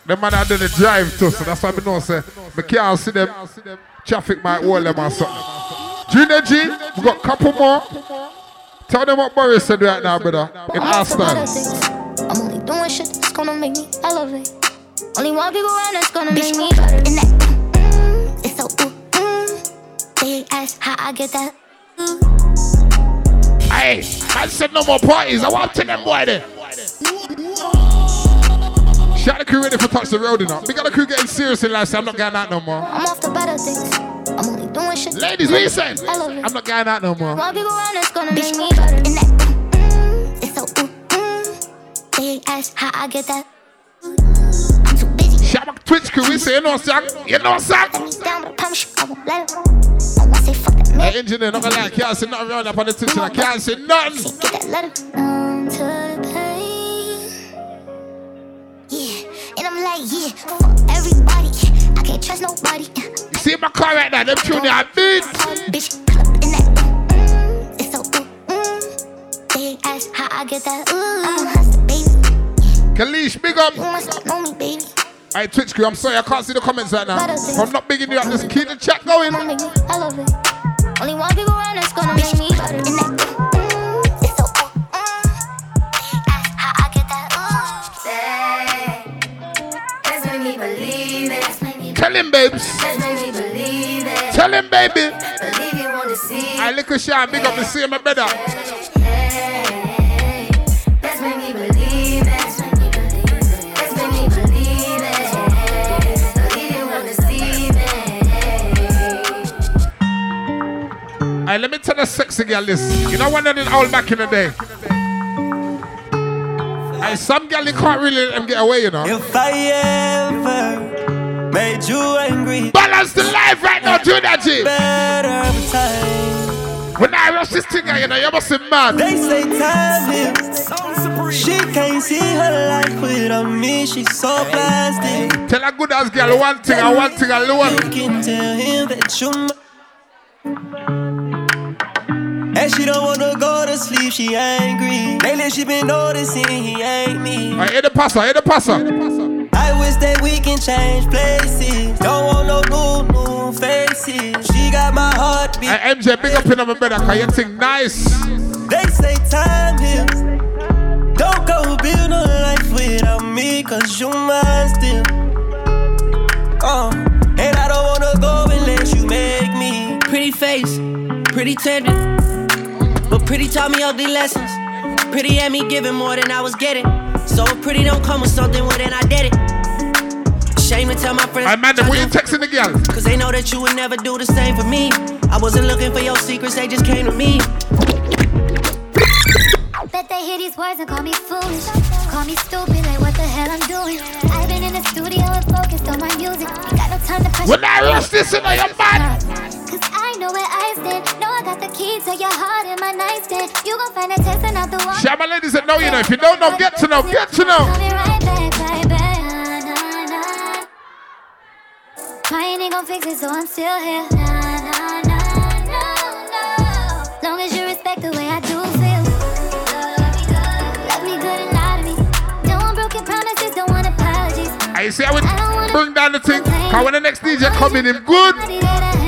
the man I did the drive too, so that's why I know, say, we can't see them, traffic might hold them or something. Junior G, we got couple more. Tell them what Boris said right now, brother, in our gonna make me elevate. Only one people around that's gonna make me better. And that, mm, mm, it's so ooh, mm. They ask how I get that. Hey, I said no more parties. I want to them boy there. Shout the crew ready for touch the road enough. We got the crew getting serious in last time. I'm not going out no more. I'm off to better things. I'm only doing shit. Ladies, what you saying? Elevate. I'm not going out no more. One people around that's gonna make me better. And that, They ask how I get that. Shout out Twitch crew. We say you know, Sack. You know, Sack. Down, but I promise you I won't let. I won't say fuck that man. Hey, engineer, not gonna lie. Can't say nothing around up on the Twitch. I can't say nothing. Get that letter. On to pain. Yeah, and I'm like, yeah, fuck everybody. I can't trust nobody. You see my car right now? Them tune there, beat. Bitch, up in that. He asked how I get that. Ooh, Kalish, big up. Hey, Twitch crew, I'm sorry, I can't see the comments right now. I'm not bigging you up, just keep the chat going. Only one people around that's gonna make me. Tell him, babes. Tell him, baby. I look at Sean, big up to see him, my better. Hey, let me tell the sexy girl this. You know one of the old back in the day. Hey, some girl you can't really let them get away, you know. If I ever made you angry, balance the life right now, do that, G. Better time. When I rush this thing, you know, you must be mad. They say time heals. She can't see her life without me. She's so plastic. Tell a good ass girl one thing and one thing alone. You can tell him that you. And she don't wanna go to sleep, she angry. Lately she been noticing he ain't me. I hear the passer, hear the passer. I wish that we can change places. Don't want no new, new faces. She got my heart beat. Hey, MJ, big up in my better, cause you think nice. They say time heals. Don't go build no life without me, cause you mine still. Uh, and I don't wanna go unless you make me. Pretty face, pretty tempting. But pretty taught me ugly lessons. Pretty had me giving more than I was getting. So pretty don't come with something, well then I did it. Shame to tell my friends. Hey, man, who you texting the girl? Cause they know that you would never do the same for me. I wasn't looking for your secrets, they just came to me. Bet they hear these words and call me foolish. Call me stupid, like what the hell I'm doing. I've been in the studio and focused on my music. Ain't got no time to pressure. When I rush this in your man. Cause I know where I stand. Know I got the key to your heart in my nightstand. You gon' find a testing out the wall. Shout my ladies that know you know. If you don't know, get to know, get to know. Crying ain't gon' fix it, so I'm still here. Nah, nah, nah, no, no. Long as you respect the way I do feel. Love me good and lie to me. Don't want broken promises, don't want apologies. I see how we bring down the thing. Cause when the next DJ come in, good.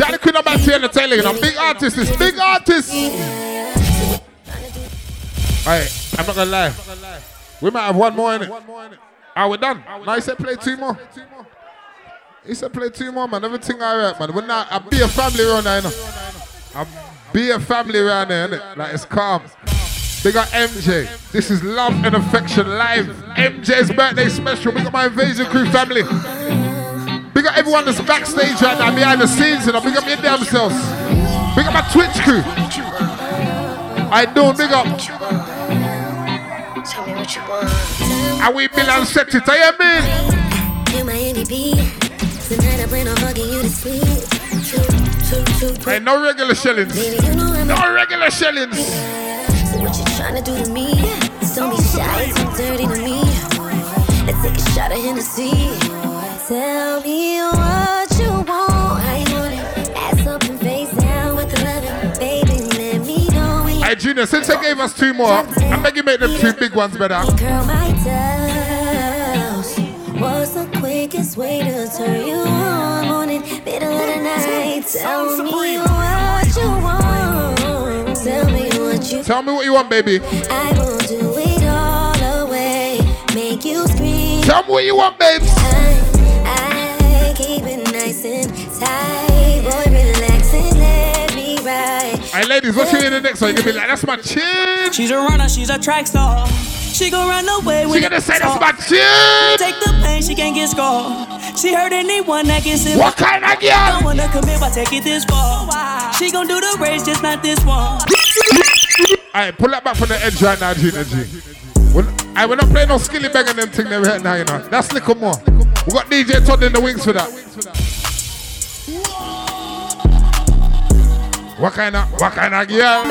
Shout the queen of back to the you know. Big artist, this big artist. Alright, I'm not gonna lie. We might have one more in it. Are we done? No, he said play two more. He said play two more, man. Everything alright, man. We're not. I be a family around here, you know. I be a family around here, innit? Like it's calm. Big got MJ. This is Love and Affection Live. MJ's birthday special. We got my Invasion Crew family. Big up everyone that's backstage right now, behind the scenes, and big up your damn selves. Big up my Twitch crew. I do big up. Tell me what you want. And we Bill and set it, I mean. You're my MVP. Tonight I plan on fucking you to sleep. Hey, no regular shillings. No regular shillings. So what you trying to do to me? Don't be shy, it's dirty to me. Let's take a shot of Hennessy. Tell me what you want, how you want it. Ass up and face down with the loving, baby. Let me know when you Hey, Junior, since they gave us two more, I beg you make them two big ones better. Girl, my toes. What's the quickest way to turn you on? Morning, middle of the night. Tell me what you want. Tell me what you Tell me what you want, baby. I will do it all away. Make you scream. Tell me what you want, babes. I nice and tight. Boy, relax and let me ride. Hey, ladies, what's you in the next one? You can be like, that's my chin. She's a runner, she's a track star. She gon' run away with She gonna say that's my chin. Take the pain, she can't get scored. She hurt anyone that gets in. What kind of girl? Don't wanna commit, but take it this far. She gon' do the race, just not this one. Alright, pull that back from the edge right now, Gina G. We're, I we're not playing no skilly bang and them thing there right now, you know. That's little more. We got DJ Todd in the wings for that. What kind of what kind of girl?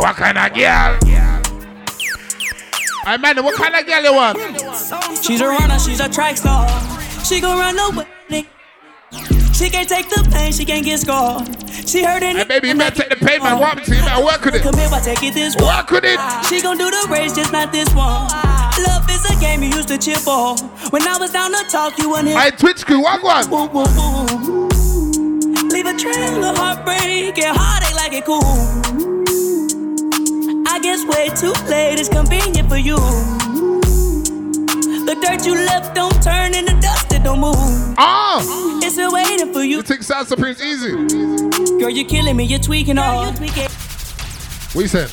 What kind of girl? I man, what kind of girl you want? She's a runner, she's a track star. She gon' run away. She can't take the pain, she can't get scored. She hurt it. Hey, baby, you better take the pain, man. What to you? better work with it. Commit, but take it this Work with it. She gon' do the race, just not this one. Love is a game you used to cheer for. When I was down to talk, you weren't here. Hey, Twitch crew, what one? Woo, woo, woo. Leave a trail of heartbreak and heartache like it cool. I guess way too late is convenient for you. The dirt you left don't turn into dust, it don't move. Ah! It's still waiting for you. You think Sound Supreme's easy? Girl, you're killing me, you're tweaking all. What you said?